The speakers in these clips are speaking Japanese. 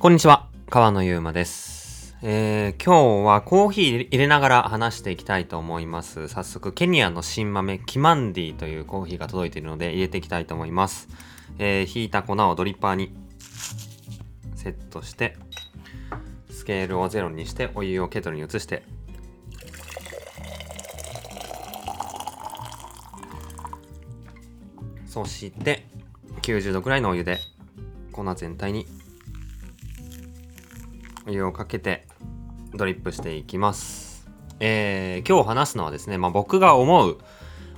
こんにちは、川野ゆうまです。えー、今日はコーヒー入れながら話していきたいと思います。早速、ケニアの新豆、キマンディというコーヒーが届いているので入れていきたいと思います。えー、ひいた粉をドリッパーにセットして、スケールをゼロにして、お湯をケトルに移して、そして、90度くらいのお湯で粉全体にお湯をかけてドリップしていきます。えー、今日話すのはですね、まあ、僕が思う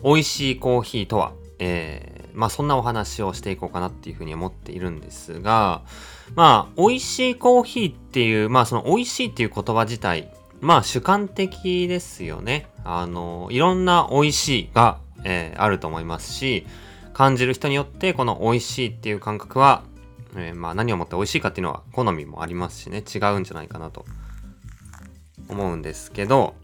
美味しいコーヒーとは、えー、まあそんなお話をしていこうかなっていうふうに思っているんですが、まあ美味しいコーヒーっていう、まあその美味しいっていう言葉自体、まあ主観的ですよね。あの、いろんな美味しいが、えーあると思いますし、感じる人によってこの美味しいっていう感覚はえーまあ何をもって美味しいかっていうのは好みもありますしね。違うんじゃないかなと。思うんですけど。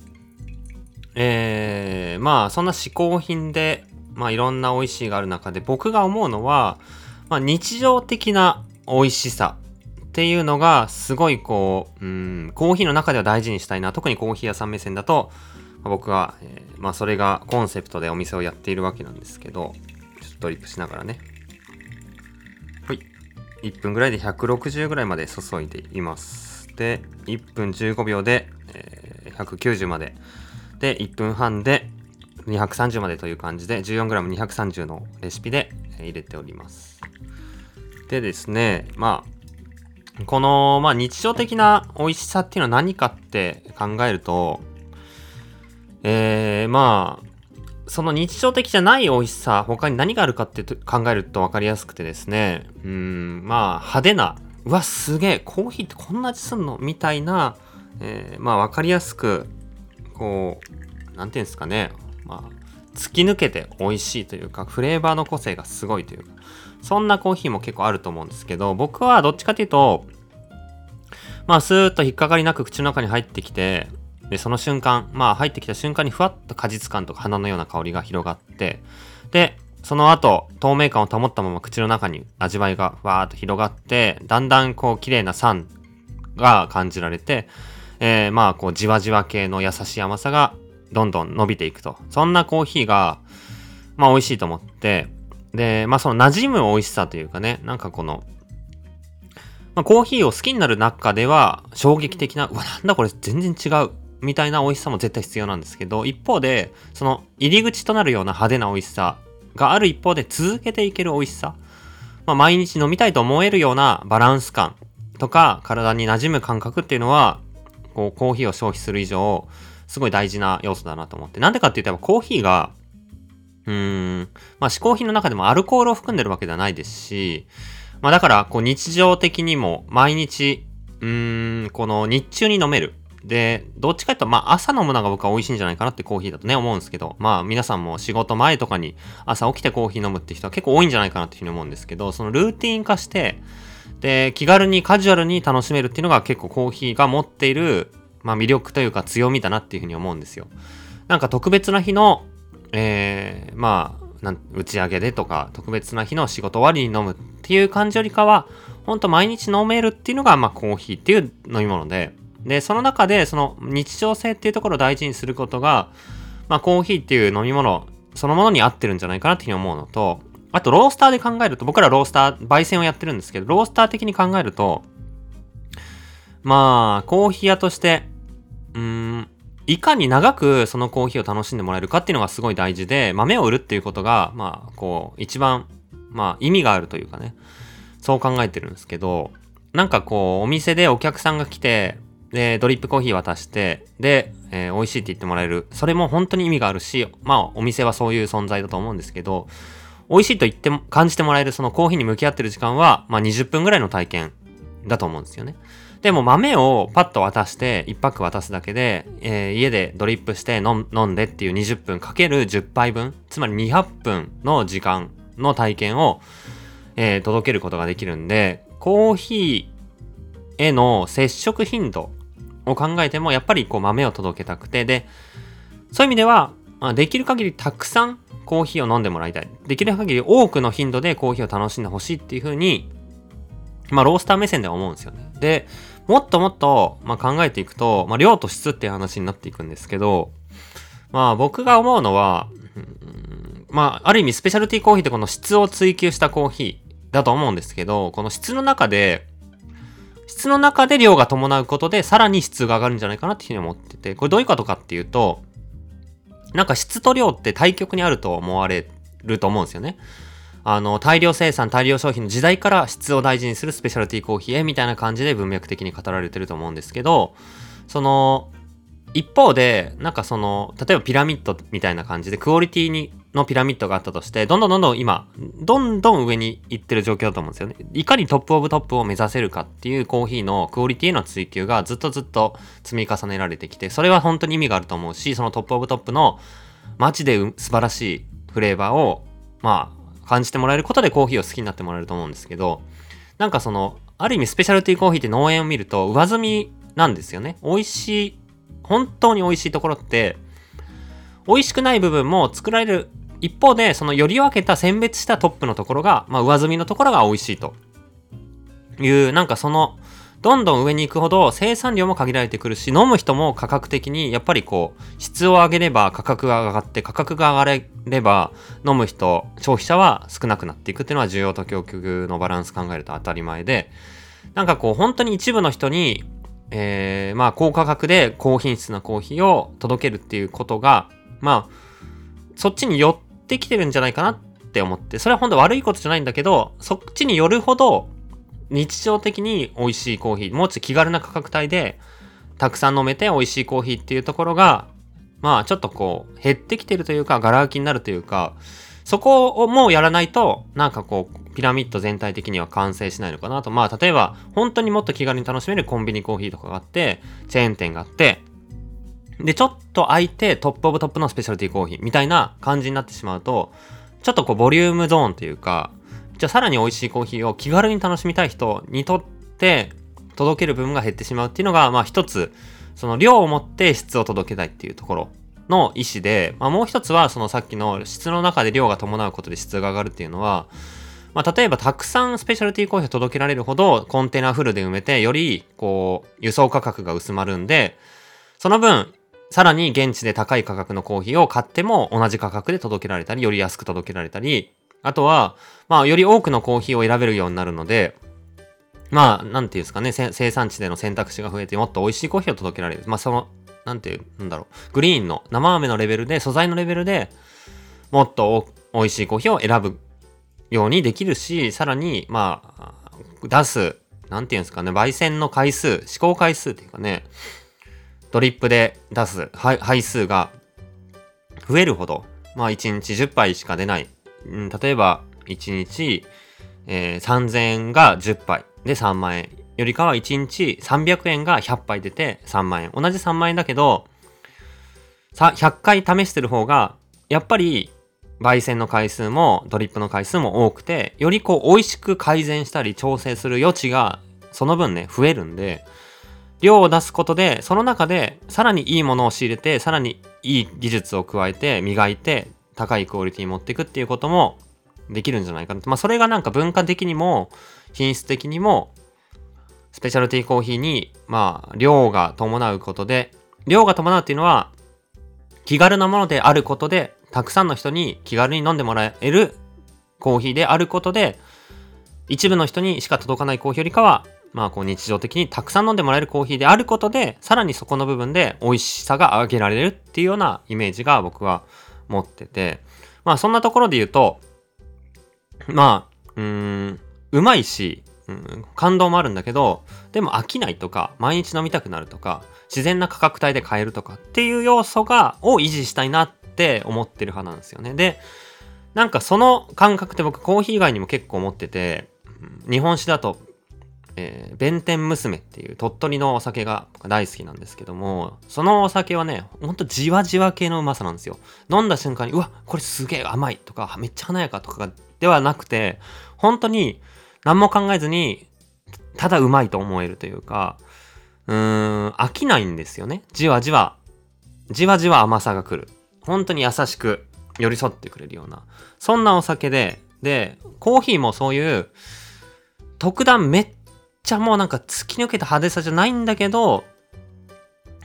えーまあそんな嗜好品でまあいろんな美味しいがある中で僕が思うのは、まあ、日常的な美味しさっていうのがすごいこううんコーヒーの中では大事にしたいな。特にコーヒー屋さん目線だと、ま僕は、えーまあそれがコンセプトでお店をやっているわけなんですけど。ちょっとドリップしながらね。1分ぐらいで160ぐらいまで注いでいます。で、1分15秒で、えー190まで。で、1分半で230までという感じで、14g230 のレシピで入れております。でですね、まあ、この、まあ、日常的な美味しさっていうのは何かって考えると、えー、まあ、その日常的じゃない美味しさ、他に何があるかって考えると分かりやすくてですね、うん、まあ派手な、うわ、すげえ、コーヒーってこんな味すんのみたいな、えーまあ分かりやすく、こう、なんていうんですかね、まあ、突き抜けて美味しいというか、フレーバーの個性がすごいというか、そんなコーヒーも結構あると思うんですけど、僕はどっちかというと、まあ、スーッと引っかかりなく口の中に入ってきて、で、その瞬間、まあ入ってきた瞬間にふわっと果実感とか花のような香りが広がって、で、その後、透明感を保ったまま口の中に味わいがわーっと広がって、だんだんこう綺麗な酸が感じられて、えー、まあこうじわじわ系の優しい甘さがどんどん伸びていくと。そんなコーヒーが、まあ美味しいと思って、で、まあその馴染む美味しさというかね、なんかこの、まあ、コーヒーを好きになる中では衝撃的な、うわ、なんだこれ全然違う。みたいな美味しさも絶対必要なんですけど、一方で、その入り口となるような派手な美味しさがある一方で続けていける美味しさ。まあ、毎日飲みたいと思えるようなバランス感とか体に馴染む感覚っていうのは、こうコーヒーを消費する以上、すごい大事な要素だなと思って。なんでかって言ったらコーヒーが、うーん、まあ嗜好品の中でもアルコールを含んでるわけではないですし、まあだから、こう日常的にも毎日、うーん、この日中に飲める。で、どっちかというと、まあ朝飲むのが僕は美味しいんじゃないかなってコーヒーだとね、思うんですけど、まあ皆さんも仕事前とかに朝起きてコーヒー飲むって人は結構多いんじゃないかなっていうふうに思うんですけど、そのルーティン化して、で、気軽にカジュアルに楽しめるっていうのが結構コーヒーが持っている、まあ魅力というか強みだなっていうふうに思うんですよ。なんか特別な日の、えー、まあ、打ち上げでとか、特別な日の仕事終わりに飲むっていう感じよりかは、ほんと毎日飲めるっていうのが、まあコーヒーっていう飲み物で、で、その中で、その日常性っていうところを大事にすることが、まあコーヒーっていう飲み物、そのものに合ってるんじゃないかなっていうふうに思うのと、あとロースターで考えると、僕らロースター、焙煎をやってるんですけど、ロースター的に考えると、まあ、コーヒー屋として、うーん、いかに長くそのコーヒーを楽しんでもらえるかっていうのがすごい大事で、豆を売るっていうことが、まあ、こう、一番、まあ、意味があるというかね、そう考えてるんですけど、なんかこう、お店でお客さんが来て、で、ドリップコーヒー渡して、で、えー美味しいって言ってもらえる。それも本当に意味があるし、まあ、お店はそういう存在だと思うんですけど、美味しいと言っても、感じてもらえるそのコーヒーに向き合ってる時間は、まあ20分ぐらいの体験だと思うんですよね。でも豆をパッと渡して、1パック渡すだけで、えー家でドリップして飲ん飲んでっていう20分かける10杯分、つまり200分の時間の体験を、えー届けることができるんで、コーヒーへの接触頻度を考えても、やっぱりこう豆を届けたくて、で、そういう意味では、できる限りたくさんコーヒーを飲んでもらいたい。できる限り多くの頻度でコーヒーを楽しんでほしいっていうふうにまあ、ロースター目線では思うんですよね。で、もっともっと、まあ、考えていくと、まあ、量と質っていう話になっていくんですけど、まあ、僕が思うのは、まあ、ある意味スペシャルティーコーヒーってこの質を追求したコーヒーだと思うんですけど、この質の中で、質の中で量が伴うことで、さらに質が上がるんじゃないかなっていうふうに思ってて、これどういうことかっていうと、なんか質と量って対極にあると思われると思うんですよね。あの、大量生産、大量消費の時代から質を大事にするスペシャルティーコーヒーへみたいな感じで文脈的に語られてると思うんですけど、その、一方で、なんかその、例えばピラミッドみたいな感じで、クオリティにのピラミッドがあったとして、どんどんどんどん今、どんどん上に行ってる状況だと思うんですよね。いかにトップオブトップを目指せるかっていうコーヒーのクオリティへの追求がずっとずっと積み重ねられてきて、それは本当に意味があると思うし、そのトップオブトップの街で素晴らしいフレーバーを、まあ、感じてもらえることでコーヒーを好きになってもらえると思うんですけど、なんかその、ある意味スペシャルティーコーヒーって農園を見ると上積みなんですよね。美味しい、本当に美味しいところって、美味しくない部分も作られる一方で、そのより分けた選別したトップのところが、まあ、上積みのところが美味しいと。いう、なんかその、どんどん上に行くほど生産量も限られてくるし、飲む人も価格的にやっぱりこう、質を上げれば価格が上がって、価格が上がれば飲む人、消費者は少なくなっていくっていうのは需要と供給のバランス考えると当たり前で、なんかこう、本当に一部の人に、えー、まあ高価格で高品質なコーヒーを届けるっていうことが、まあ、そっちに寄っってきてるんじゃないかなって思って、それは本当悪いことじゃないんだけど、そっちによるほど日常的に美味しいコーヒー、もうちょっと気軽な価格帯でたくさん飲めて美味しいコーヒーっていうところが、まあちょっとこう減ってきてるというか、ガラ空きになるというか、そこをもうやらないと、なんかこう、ピラミッド全体的には完成しないのかなと。まあ例えば、本当にもっと気軽に楽しめるコンビニコーヒーとかがあって、チェーン店があって、で、ちょっと空いてトップオブトップのスペシャルティーコーヒーみたいな感じになってしまうと、ちょっとこうボリュームゾーンというか、じゃあさらに美味しいコーヒーを気軽に楽しみたい人にとって届ける部分が減ってしまうっていうのが、まあ一つ、その量を持って質を届けたいっていうところの意思で、まあもう一つはそのさっきの質の中で量が伴うことで質が上がるっていうのは、まあ例えばたくさんスペシャルティーコーヒーを届けられるほどコンテナフルで埋めてよりこう輸送価格が薄まるんで、その分さらに現地で高い価格のコーヒーを買っても同じ価格で届けられたり、より安く届けられたり、あとは、まあ、より多くのコーヒーを選べるようになるので、まあ、なんていうんですかね、生産地での選択肢が増えて、もっと美味しいコーヒーを届けられる。まあ、その、なんていうんだろう、グリーンの生豆のレベルで、素材のレベルでもっと美味しいコーヒーを選ぶようにできるし、さらに、まあ、出す、なんていうんですかね、焙煎の回数、試行回数っていうかね、ドリップで出す杯数が増えるほど、まあ1日10杯しか出ない。うん、例えば1日、えー、3000円が10杯で3万円。よりかは1日300円が100杯出て3万円。同じ3万円だけど、さ、100回試してる方が、やっぱり、焙煎の回数もドリップの回数も多くて、よりこう美味しく改善したり調整する余地がその分ね、増えるんで、量を出すことで、その中でさらにいいものを仕入れて、さらにいい技術を加えて、磨いて、高いクオリティに持っていくっていうこともできるんじゃないかな。まあ、それがなんか文化的にも、品質的にも、スペシャルティーコーヒーに、まあ、量が伴うことで、量が伴うっていうのは、気軽なものであることで、たくさんの人に気軽に飲んでもらえるコーヒーであることで、一部の人にしか届かないコーヒーよりかは、まあこう日常的にたくさん飲んでもらえるコーヒーであることで、さらにそこの部分で美味しさが上げられるっていうようなイメージが僕は持ってて、まあそんなところで言うと、まあ、うーん、うまいし、うん、感動もあるんだけど、でも飽きないとか、毎日飲みたくなるとか、自然な価格帯で買えるとかっていう要素が、を維持したいなって思ってる派なんですよね。で、なんかその感覚って僕コーヒー以外にも結構持ってて、日本酒だとえー、弁天娘っていう鳥取のお酒が大好きなんですけども、そのお酒はね、ほんとじわじわ系のうまさなんですよ。飲んだ瞬間に、うわ、これすげえ甘いとか、めっちゃ華やかとかではなくて、本当に何も考えずに、ただうまいと思えるというか、うーん、飽きないんですよね。じわじわ、じわじわ甘さが来る。本当に優しく寄り添ってくれるような、そんなお酒で、で、コーヒーもそういう、特段めっちゃもうなんか突き抜けた派手さじゃないんだけど、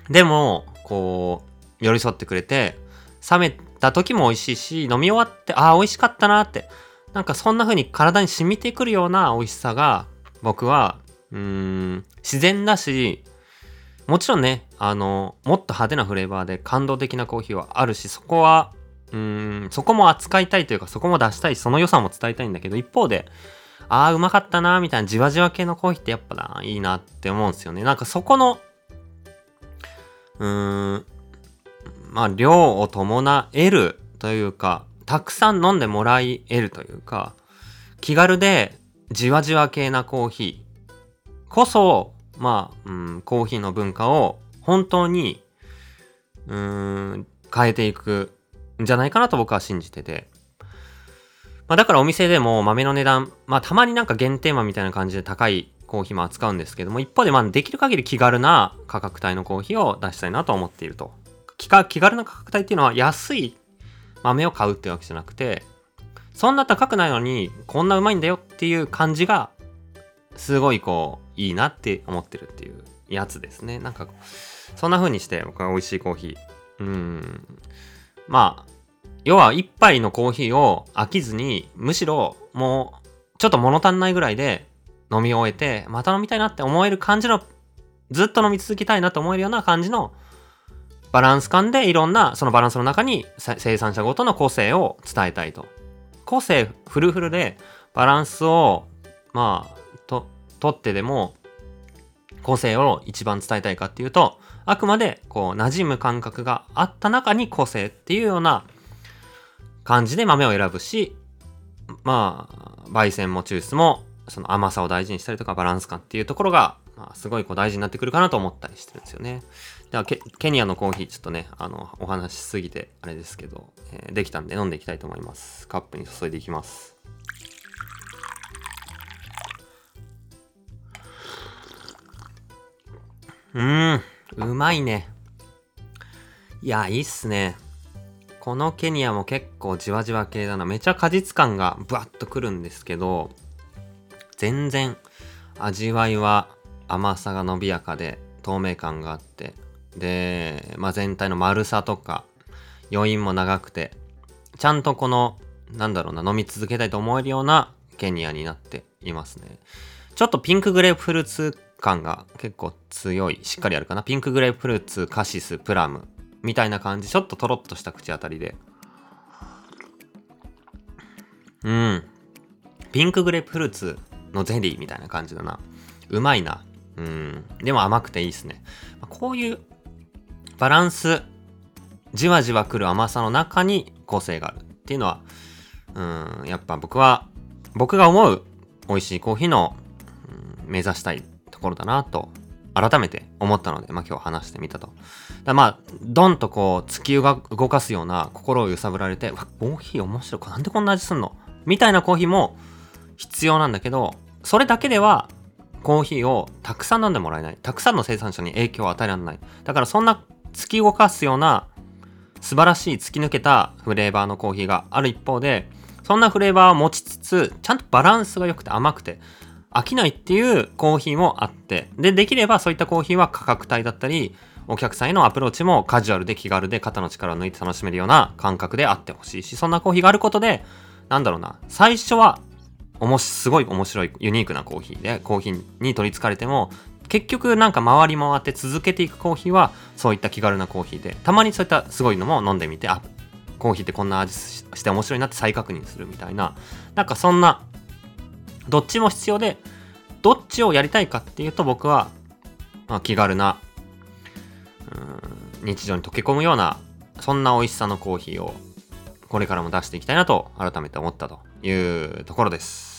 でも、こう、寄り添ってくれて、冷めた時も美味しいし、飲み終わって、ああ、美味しかったなって、なんかそんな風に体に染みてくるような美味しさが、僕は、うーん、自然だし、もちろんね、あの、もっと派手なフレーバーで感動的なコーヒーはあるし、そこは、うーん、そこも扱いたいというか、そこも出したい、その良さも伝えたいんだけど、一方で、ああ、うまかったな、みたいなじわじわ系のコーヒーってやっぱな、いいなって思うんですよね。なんかそこの、うーん、まあ、量を伴えるというか、たくさん飲んでもらえるというか、気軽でじわじわ系なコーヒーこそ、まあ、うん、コーヒーの文化を本当に、うーん、変えていくんじゃないかなと僕は信じてて。まあ、だからお店でも豆の値段、まあたまになんか限定豆みたいな感じで高いコーヒーも扱うんですけども、一方でまあできる限り気軽な価格帯のコーヒーを出したいなと思っていると。気気軽な価格帯っていうのは安い豆を買うってわけじゃなくて、そんな高くないのにこんなうまいんだよっていう感じが、すごいこう、いいなって思ってるっていうやつですね。なんか、そんな風にして僕は美味しいコーヒー。うん。まあ、要は一杯のコーヒーを飽きずに、むしろもうちょっと物足んないぐらいで飲み終えて、また飲みたいなって思える感じの、ずっと飲み続けたいなと思えるような感じのバランス感でいろんなそのバランスの中に生産者ごとの個性を伝えたいと。個性フルフルでバランスをまあと取ってでも個性を一番伝えたいかっていうとあくまでこう馴染む感覚があった中に個性っていうような感じで豆を選ぶし、まあ、焙煎も抽出も、その甘さを大事にしたりとかバランス感っていうところが、まあ、すごいこう大事になってくるかなと思ったりしてるんですよね。ではケ、ケニアのコーヒーちょっとね、あの、お話しすぎてあれですけど、えー、できたんで飲んでいきたいと思います。カップに注いでいきます。うーん、うまいね。いや、いいっすね。このケニアも結構じわじわ系だな。めちゃ果実感がブワッとくるんですけど、全然味わいは甘さが伸びやかで透明感があって、で、まあ、全体の丸さとか余韻も長くて、ちゃんとこの、なんだろうな、飲み続けたいと思えるようなケニアになっていますね。ちょっとピンクグレープフルーツ感が結構強い、しっかりあるかな。ピンクグレープフルーツ、カシス、プラムみたいな感じ。ちょっととろっとした口当たりで。うん。ピンクグレープフルーツのゼリーみたいな感じだな。うまいな。うん。でも甘くていいっすね。こういうバランス、じわじわくる甘さの中に個性があるっていうのは、うん、やっぱ僕は、僕が思う美味しいコーヒーの、うん、目指したいところだなと改めて思ったので、まあ、今日話してみたと。だまあ、ドンとこう、突き動かすような心を揺さぶられて、わ、コーヒー面白い。なんでこんな味すんの？みたいなコーヒーも必要なんだけど、それだけではコーヒーをたくさん飲んでもらえない。たくさんの生産者に影響を与えられない。だからそんな突き動かすような素晴らしい突き抜けたフレーバーのコーヒーがある一方で、そんなフレーバーを持ちつつ、ちゃんとバランスが良くて甘くて、飽きないっていうコーヒーもあって、で、できればそういったコーヒーは価格帯だったり、お客さんへのアプローチもカジュアルで気軽で肩の力を抜いて楽しめるような感覚であってほしいし、そんなコーヒーがあることで、なんだろうな、最初は、おもし、すごい面白い、ユニークなコーヒーで、コーヒーに取り憑かれても、結局なんか回り回って続けていくコーヒーは、そういった気軽なコーヒーで、たまにそういったすごいのも飲んでみて、あ、コーヒーってこんな味して面白いなって再確認するみたいな、なんかそんな、どっちも必要で、どっちをやりたいかっていうと僕は、まあ、気軽な、日常に溶け込むような、そんな美味しさのコーヒーをこれからも出していきたいなと改めて思ったというところです。